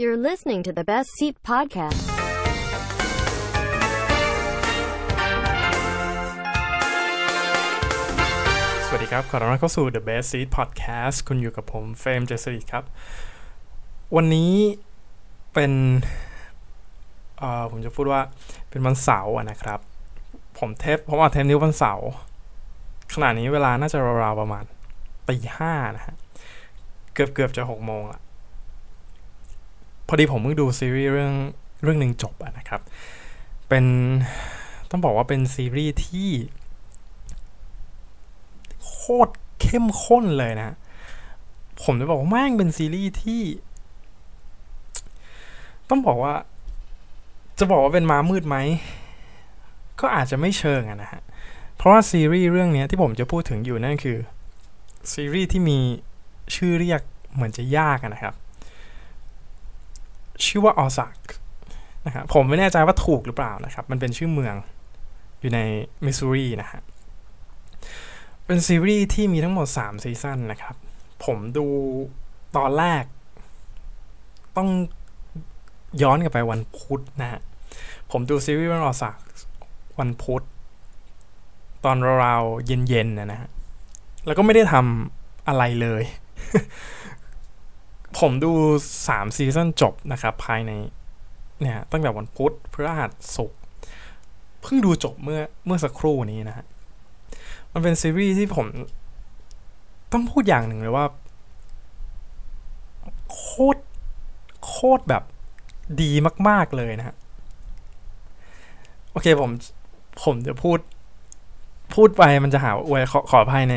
You're listening to the Best Seat Podcast. สวัสดีครับ ขอต้อนรับเข้าสู่ The Best Seat Podcast คุณอยู่กับผมเฟรมเจสริครับ วันนี้เป็นเอ่อผมจะพูดว่าเป็นวันเสาร์นะครับ ผมเทปผมอัดเทปนี้วันเสาร์ขณะนี้เวลาน่าจะราวๆประมาณตีห้านะฮะ เกือบเกือบจะหกโมงละ พอดีผมเพิ่งดูซีรีส์เรื่องเรื่องหนึ่งจบอะนะครับ เป็นต้องบอกว่าเป็นซีรีส์ที่โคตรเข้มข้นเลยนะ ผมจะบอกว่าแม่งเป็นซีรีส์ที่ ต้องบอกว่า จะบอกว่าเป็นม้ามืดไหม ก็อาจจะไม่เชิงอะนะฮะ เพราะว่าซีรีส์เรื่องนี้ที่ผมจะพูดถึงอยู่นั่นคือซีรีส์ที่มีชื่อเรียกเหมือนจะยากนะครับ ชื่อว่าออซักนะครับผมไม่แน่ใจว่าถูกหรือเปล่านะครับ มันเป็นชื่อเมืองอยู่ในมิสซูรีนะฮะเป็นซีรีส์ที่มีทั้งหมด 3 ซีซั่นนะครับ ผมดูตอนแรก ต้องย้อนกลับไปวันพุธนะฮะ ผมดูซีรีส์เรื่องออสักวันพุธ ตอนราวเย็นๆนะนะฮะ แล้วก็ไม่ได้ทำอะไรเลย ผมดู 3 ซีซั่นจบนะครับ ภายในเนี่ยตั้งแต่วันพุธพฤหัสศุกร์เพิ่งดูจบเมื่อเมื่อสักครู่นี้นะฮะ มันเป็นซีรีส์ที่ผม ต้องพูดอย่างหนึ่งเลยว่า โคตรโคตรแบบดีมาก ๆ เลยนะฮะ โอเคผมผมจะพูด พูดไปมันจะหาว่าอวยขอขอภัยใน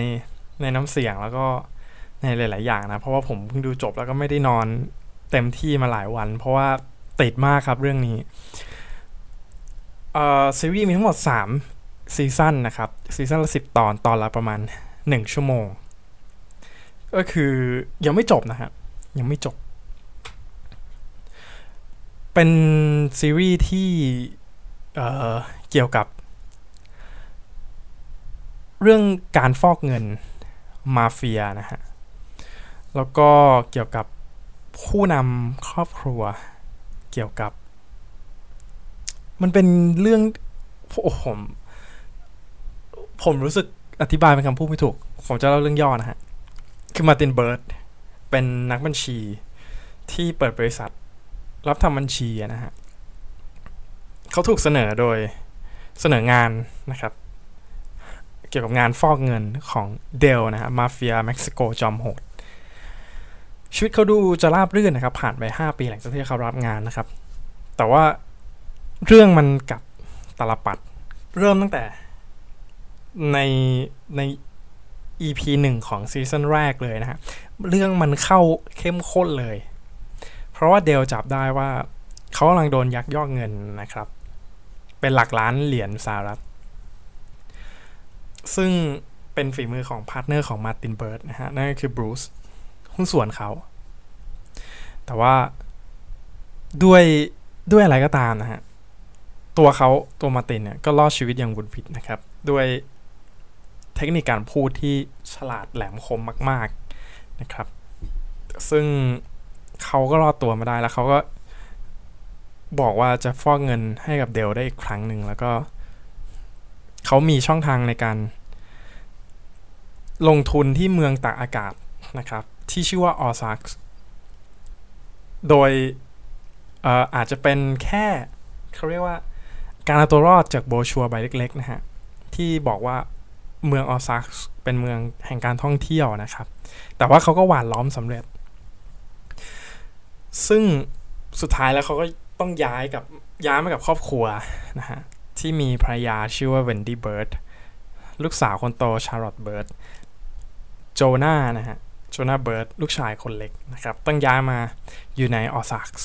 ในน้ำเสียงแล้วก็ ในหลาย ๆ อย่างนะ เพราะว่าผมเพิ่งดูจบแล้วก็ไม่ได้นอนเต็มที่มาหลายวัน เพราะว่าติดมากครับเรื่องนี้เอ่อซีรีส์มีทั้งหมด 3 ซีซั่นนะครับ ซีซั่นละสิบตอนตอนละประมาณ 1 ชั่วโมง ก็คือยังไม่จบนะครับยังไม่จบ เป็นซีรีส์ที่เออเกี่ยวกับ เรื่องการฟอกเงินมาเฟียนะฮะ แล้วก็เกี่ยวกับผู้นำครอบครัว เกี่ยวกับ มันเป็นเรื่องโอ้โหผมผมรู้สึกอธิบายเป็นคำพูดไม่ถูก ผมจะเล่าเรื่องย่อนะฮะ คือมาร์ตินเบิร์ดเป็นนักบัญชีที่เปิดบริษัท รับทำบัญชีนะฮะเขาถูกเสนอโดยเสนองานนะครับ เกี่ยวกับงานฟอกเงินของเดลนะฮะมาเฟียเม็กซิโกจอมโหด ชีวิตเขาดูจะราบรื่นนะครับ ผ่านไป 5 ปีหลังจากที่เขารับงานนะครับ แต่ว่าเรื่องมันกลับตาลปัตร เริ่มตั้งแต่ในใน EP หนึ่งของซีซั่นแรกเลยนะฮะเรื่องมันเข้าเข้มข้นเลย เพราะว่าเดลจับได้ว่าเขากำลังโดนยักยอกเงินนะครับ เป็นหลักล้านเหรียญสหรัฐ ซึ่งเป็นฝีมือของ partner ของมาร์ตินเบิร์ดนะฮะนั่นก็คือบรูซ หุ้นส่วนเขา แต่ว่าด้วยด้วยอะไรก็ตามนะฮะ ตัวเขาตัวมาตินเนี่ย ก็รอดชีวิตอย่างบุดวิดนะครับ ด้วยเทคนิคการพูดที่ฉลาดแหลมคมมาก ๆนะครับ ซึ่งเขาก็รอดตัวมาได้แล้วเขาก็บอกว่าจะฟอกเงินให้กับเดลได้อีกครั้งหนึ่งแล้วก็เขามีช่องทางในการ ลงทุนที่เมืองตากอากาศนะครับ ที่ชื่อว่าออซักโดยเอ่ออาจจะเป็นแค่เขาเรียกว่าการเอาตัวรอดจากโบชัวใบเล็กๆนะฮะ ที่บอกว่าเมืองออซักเป็นเมืองแห่งการท่องเที่ยวนะครับ แต่ว่าเขาก็หวานล้อมสำเร็จ ซึ่งสุดท้ายแล้วเขาก็ต้องย้ายกับย้ายมากับครอบครัวนะฮะ ที่มีภรรยาชื่อว่าเวนดี้เบิร์ดลูกสาวคนโตชาร์ลอตเบิร์ดโจนานะฮะ โจนาเบิร์ดลูกชายคนเล็กนะครับต้องย้ายมาอยู่ในออซักส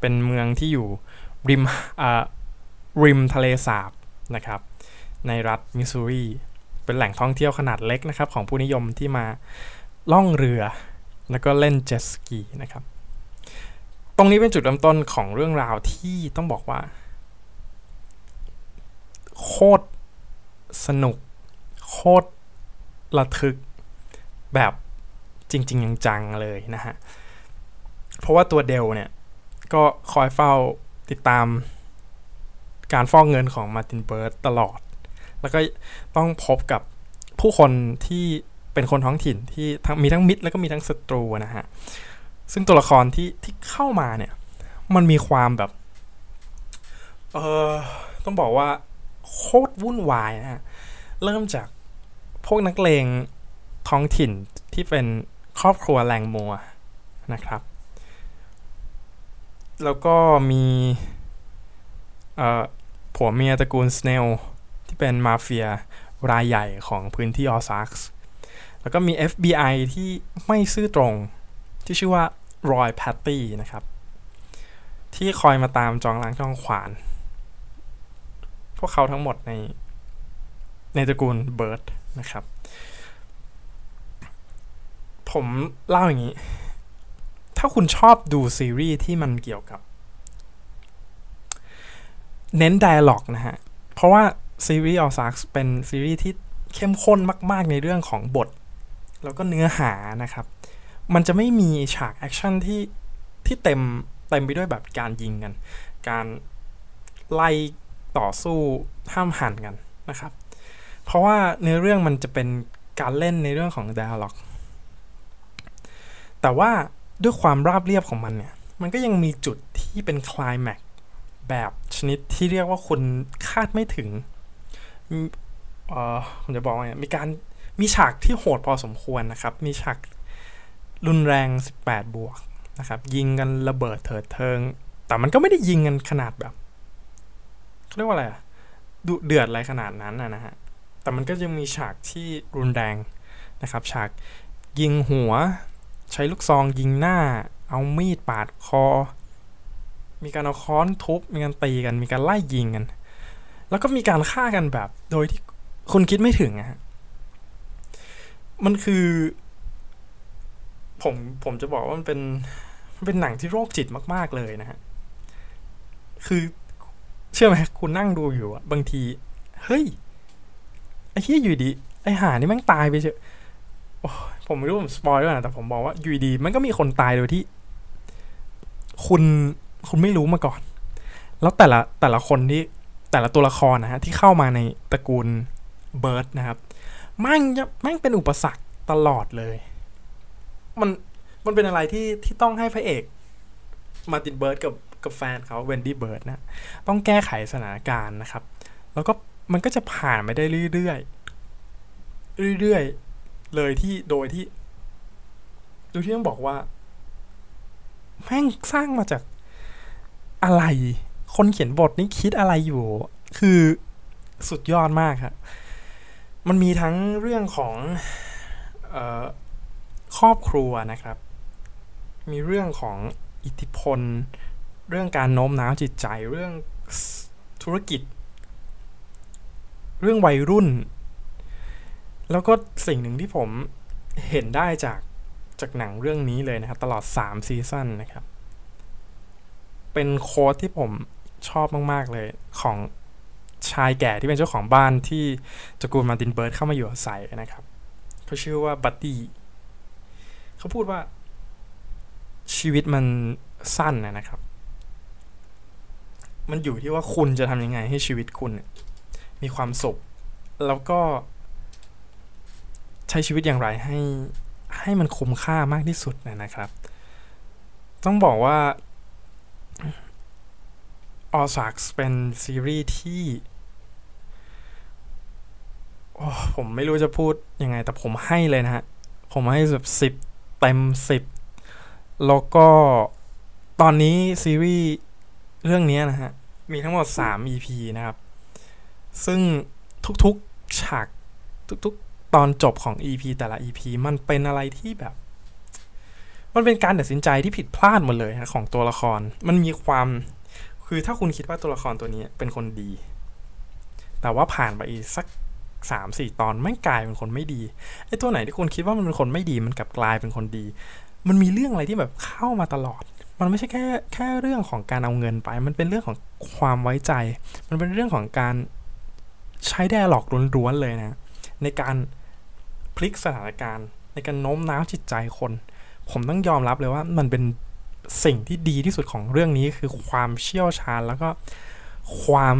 เป็นเมืองที่อยู่ริมอ่าริมทะเลสาบนะครับในรัฐมิสซูรีเป็นแหล่งท่องเที่ยวขนาดเล็กนะครับของผู้นิยมที่มาล่องเรือ แล้วก็เล่นเจ็ตสกีนะครับตรงนี้เป็นจุดเริ่มต้นของเรื่องราวที่ต้องบอกว่า โคตรสนุก โคตรระทึก แบบจริง ๆ จังๆเลยนะฮะ เพราะว่าตัวเดลเนี่ย ก็คอยเฝ้าติดตามการฟอกเงินของมาร์ตินเบิร์ตตลอด แล้วก็ต้องพบกับผู้คนที่เป็นคนท้องถิ่นที่ทั้งมีทั้งมิตรแล้วก็มีทั้งศัตรูนะฮะ ซึ่งตัวละครที่ที่เข้ามาเนี่ย มันมีความแบบ เออต้องบอกว่าโคตรวุ่นวายนะฮะ เริ่มจากพวกนักเลง ท้องถิ่นที่เป็นครอบครัวแรงมัวนะครับ แล้วก็มีผัวเมียตระกูลสเนลที่เป็นมาเฟียรายใหญ่ของพื้นที่ออซักส์แล้วก็มี FBI ที่ไม่ซื่อตรง ที่ชื่อว่ารอยแพตตี้นะครับ ที่คอยมาตามจองล้างจองขวาน พวกเขาทั้งหมดในในตระกูลเบิร์ดนะครับ ผมเล่าอย่างนี้ ถ้าคุณชอบดูซีรีส์ที่มันเกี่ยวกับ เน้น dialog นะฮะ เพราะว่าซีรีส์ Ozark เป็นซีรีส์ที่เข้มข้นมาก ๆ ในเรื่องของบท แล้วก็เนื้อหานะครับ มันจะไม่มีฉากแอคชั่นที่ที่เต็มเต็มไปด้วยแบบการยิงกัน การไล่ต่อสู้ห้ำหั่นกันนะครับ เพราะว่าเนื้อเรื่องมันจะเป็นการเล่นในเรื่องของ dialog แต่ว่าด้วยความราบเรียบของมันเนี่ย มันก็ยังมีจุดที่เป็นคลายแม็กแบบชนิดที่เรียกว่าคุณคาดไม่ถึงเอ่อผมจะบอกว่าไงมีการมีฉากที่โหดพอสมควรนะครับ มีฉากรุนแรง 18 บวกนะครับ ยิงกันระเบิดเถิดเทิง แต่มันก็ไม่ได้ยิงกันขนาดแบบเขาเรียกว่าอะไรอะดุเดือดอะไรขนาดนั้นนะฮะ แต่มันก็ยังมีฉากที่รุนแรงนะครับ ฉากยิงหัว ใช้ลูกซองยิงหน้า เอามีดปาดคอ มีการเอาค้อนทุบ มีการตีกัน มีการไล่ยิงกัน แล้วก็มีการฆ่ากันแบบ โดยที่คุณคิดไม่ถึงอะฮะมันคือ ผมผมจะบอกว่ามันเป็นมันเป็นหนังที่โรคจิตมาก ๆ เลยนะฮะ คือเชื่อไหมคุณนั่งดูอยู่อะบางที เฮ้ย ไอ้เหี้ยอยู่ดี ไอ้หานี่แม่งตายไปเฉยโอ้ย ผมไม่รู้ผมสปอยด้วยนะแต่ผมบอกว่าอยู่ดี มันก็มีคนตายโดยที่ คุณคุณไม่รู้มาก่อน แล้วแต่ละแต่ละคนที่แต่ละตัวละครนะฮะที่เข้ามาในตระกูลเบิร์ดนะครับแม่งจะแม่งเป็นอุปสรรคตลอดเลย มันมันเป็นอะไรที่ที่ต้องให้พระเอกมาตินเบิร์ดกับกับแฟนเขาเวนดี้เบิร์ดนะต้องแก้ไขสถานการณ์นะครับ แล้วก็มันก็จะผ่านไปได้เรื่อยๆเรื่อย เลยที่โดยที่โดยที่ต้องบอกว่า แม่งสร้างมาจากอะไร คนเขียนบทนี่คิดอะไรอยู่ คือสุดยอดมากครับมันมีทั้งเรื่องของออครอบครัวนะครับ มีเรื่องของอิทธิพล เรื่องการโน้มน้าวจิตใจ เรื่องธุรกิจ เรื่องวัยรุ่น แล้วก็สิ่งหนึ่งที่ผมเห็นได้จากจากหนังเรื่องนี้เลยนะครับ ตลอด 3 ซีซั่นนะครับ เป็น quote ที่ผมชอบมาก ๆ เลยของชายแก่ที่เป็นเจ้าของบ้านที่ตระกูลมาร์ตินเบิร์ดเข้ามาอยู่อาศัยนะครับเขาชื่อว่าบัดดี้เขาพูดว่าชีวิตมันสั้นนะครับ มันอยู่ที่ว่าคุณจะทำยังไงให้ชีวิตคุณ มีความสุข แล้วก็ ใช้ชีวิตอย่างไรให้ให้มันคุ้มค่ามากที่สุดนะครับ ต้องบอกว่าออซักเป็นซีรีส์ที่ผมไม่รู้จะพูดยังไง แต่ผมให้เลยนะฮะ ผมให้แบบสิบเต็มสิบแล้วก็ตอนนี้ซีรีส์เรื่องนี้นะฮะ มีทั้งหมด 3 EP นะครับ ซึ่งทุกๆฉากทุกๆ ตอนจบของ EP แต่ละ EP มันเป็นอะไรที่แบบ มันเป็นการตัดสินใจที่ผิดพลาดหมดเลยฮะของตัวละคร มันมีความ คือถ้าคุณคิดว่าตัวละครตัวนี้เป็นคนดี แต่ว่าผ่านไปอีกสักสามสี่ตอนไม่กลายเป็นคนไม่ดีไอ้ตัวไหนที่คุณคิดว่ามันเป็นคนไม่ดีมันกลับกลายเป็นคนดี มันมีเรื่องอะไรที่แบบเข้ามาตลอด มันไม่ใช่แค่แค่เรื่องของการเอาเงินไป มันเป็นเรื่องของความไว้ใจ มันเป็นเรื่องของการใช้แดร์หลอกล้วนๆเลยนะ ในการ ลิกสถานการณ์ ในการโน้มน้าวจิตใจคน ผมต้องยอมรับเลยว่ามันเป็นสิ่งที่ดีที่สุดของเรื่องนี้คือความเชี่ยวชาญแล้วก็ความ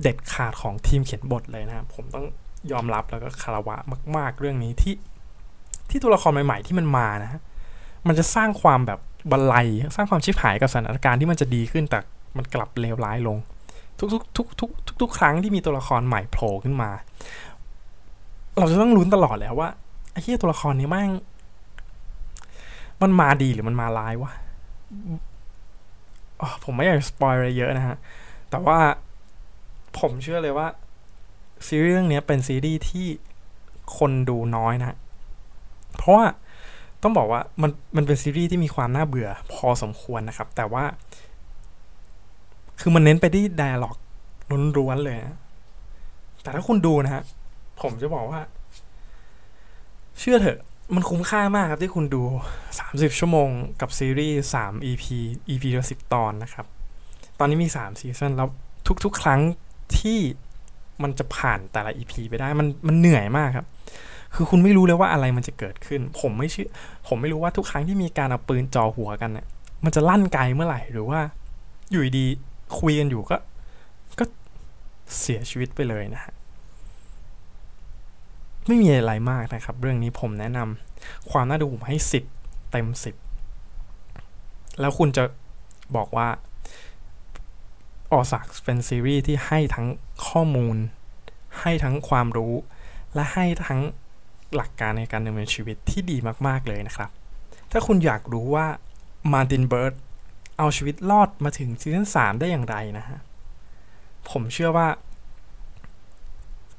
เด็ดขาดของทีมเขียนบทเลยนะครับผมต้องยอมรับแล้วก็คารวะมาก ๆ เรื่องนี้ที่ที่ตัวละครใหม่ ๆ ที่มันมานะ มันจะสร้างความแบบบันไลสร้างความชิบหายกับสถานการณ์ที่มันจะดีขึ้นแต่มันกลับเลวร้ายลง ทุกๆทุกทุกทุกทุกครั้งที่มีตัวละครใหม่โผล่ขึ้นมา เราจะต้องลุ้นตลอดแล้วว่าไอ้เหี้ยตัวละครนี้แม่งมันมาดีหรือมันมาร้ายวะผมไม่อยาก spoil อะไรเยอะนะฮะ แต่ว่าผมเชื่อเลยว่า ซีรีส์เรื่องนี้เป็นซีรีส์ที่คนดูน้อยนะ เพราะว่าต้องบอกว่ามันมันเป็นซีรีส์ที่มีความน่าเบื่อพอสมควรนะครับ แต่ว่า คือมันเน้นไปที่ dialog ล้วนๆเลยนะ แต่ถ้าคุณดูนะฮะ ผมจะบอกว่า เชื่อเถอะ มันคุ้มค่ามากครับที่คุณดู 30 ชั่วโมงกับซีรีส์ 3 EP EP ละ10 ตอนนะครับ ตอนนี้มี 3 ซีซั่นแล้วทุกๆ ครั้งที่มันจะผ่านแต่ละ EP ไปได้มันมันเหนื่อยมากครับ คือคุณไม่รู้เลยว่าอะไรมันจะเกิดขึ้น ผมไม่เชื่อ ผมไม่รู้ว่าทุกครั้งที่มีการเอาปืนจ่อหัวกันเนี่ยมันจะลั่นไกลเมื่อไหร่หรือว่าอยู่ดีคุยกันอยู่ก็ ก็เสียชีวิตไปเลยนะฮะ ไม่มีอะไรมากนะครับ เรื่องนี้ผมแนะนำความน่าดูผมให้สิบเต็มสิบแล้วคุณจะบอกว่า Ozark เป็นซีรีส์ที่ให้ทั้งข้อมูล ให้ทั้งความรู้ และให้ทั้งหลักการในการดำเนินชีวิตที่ดีมากๆเลยนะครับ ถ้าคุณอยากรู้ว่ามาร์ตินเบิร์ดเอาชีวิตรอดมาถึงซีซั่นสามได้อย่างไรนะฮะ ผมเชื่อว่า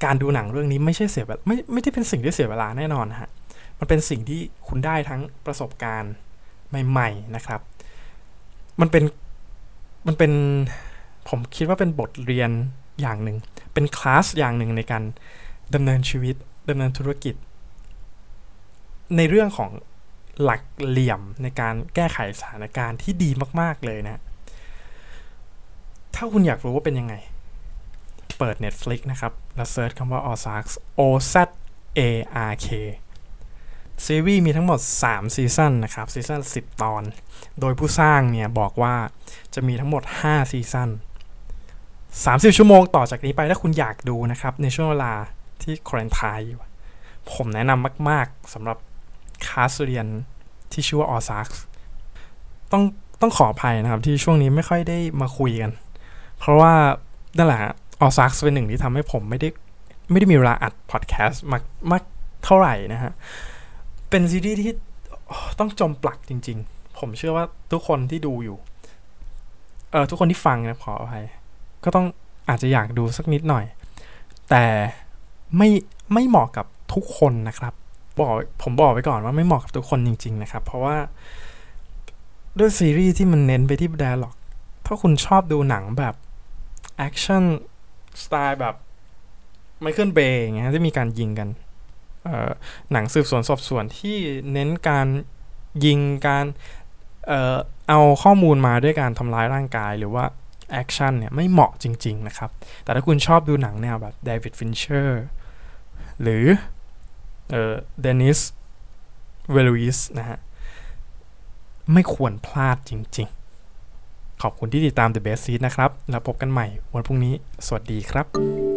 การดูหนังเรื่องนี้ไม่ใช่เสียเวลาไม่ไม่ได้เป็นสิ่งที่เสียเวลาแน่นอนฮะมันเป็นสิ่งที่คุณได้ทั้งประสบการณ์ใหม่ ๆนะครับ มันเป็นมันเป็นผมคิดว่าเป็นบทเรียนอย่างหนึ่ง เป็นคลาสอย่างหนึ่งในการดำเนินชีวิตดำเนินธุรกิจ ในเรื่องของหลักเหลี่ยมในการแก้ไขสถานการณ์ที่ดีมาก ๆ เลยนะ ถ้าคุณอยากรู้ว่าเป็นยังไง เปิด Netflix นะครับ แล้ว search คำว่า Ozark O Z A R K ซีรีส์มีทั้งหมด 3 ซีซั่นนะครับ ซีซั่น 10 ตอน โดยผู้สร้างเนี่ยบอกว่าจะมีทั้งหมด 5 ซีซั่น 30 ชั่วโมงต่อจากนี้ไปถ้าคุณอยากดูนะครับ ในช่วงเวลาที่ quarantine อยู่ ผมแนะนำมาก ๆสำหรับคลาสเรียนที่ชื่อว่าออซักต้องต้องขออภัยนะครับที่ช่วงนี้ไม่ค่อยได้มาคุยกัน เพราะว่านั่นแหละ ออซักเป็นหนึ่งที่ทำให้ผมไม่ได้ไม่ได้มีเวลาอัดพอดแคสต์มากมากเท่าไหร่นะฮะ เป็นซีรีส์ที่ต้องจมปลักจริง ๆ ผมเชื่อว่าทุกคนที่ดูอยู่ เออทุกคนที่ฟังนะขออภัยก็ต้องอาจจะอยากดูสักนิดหน่อย แต่ไม่ไม่เหมาะกับทุกคนนะครับ บอกผมบอกไว้ก่อนว่าไม่เหมาะกับทุกคนจริง ๆ นะครับ เพราะว่าด้วยซีรีส์ที่มันเน้นไปที่ dialog ถ้าคุณชอบดูหนังแบบแอคชั่น สไตล์แบบไมเคิลเบย์อย่างเงี้ยที่มีการยิงกันหนังสืบสวนสอบสวนที่เน้นการยิงการเออเอาข้อมูลมาด้วยการทำร้ายร่างกายหรือว่าแอคชั่นเนี่ยไม่เหมาะจริง ๆ นะครับ แต่ถ้าคุณชอบดูหนังแนวแบบเดวิดฟินเชอร์หรือเออเดนิส วิลเนิฟนะฮะ ไม่ควรพลาดจริง ๆ ขอบคุณที่ติดตาม The Best Seat นะครับ แล้วพบกันใหม่วันพรุ่งนี้ สวัสดีครับ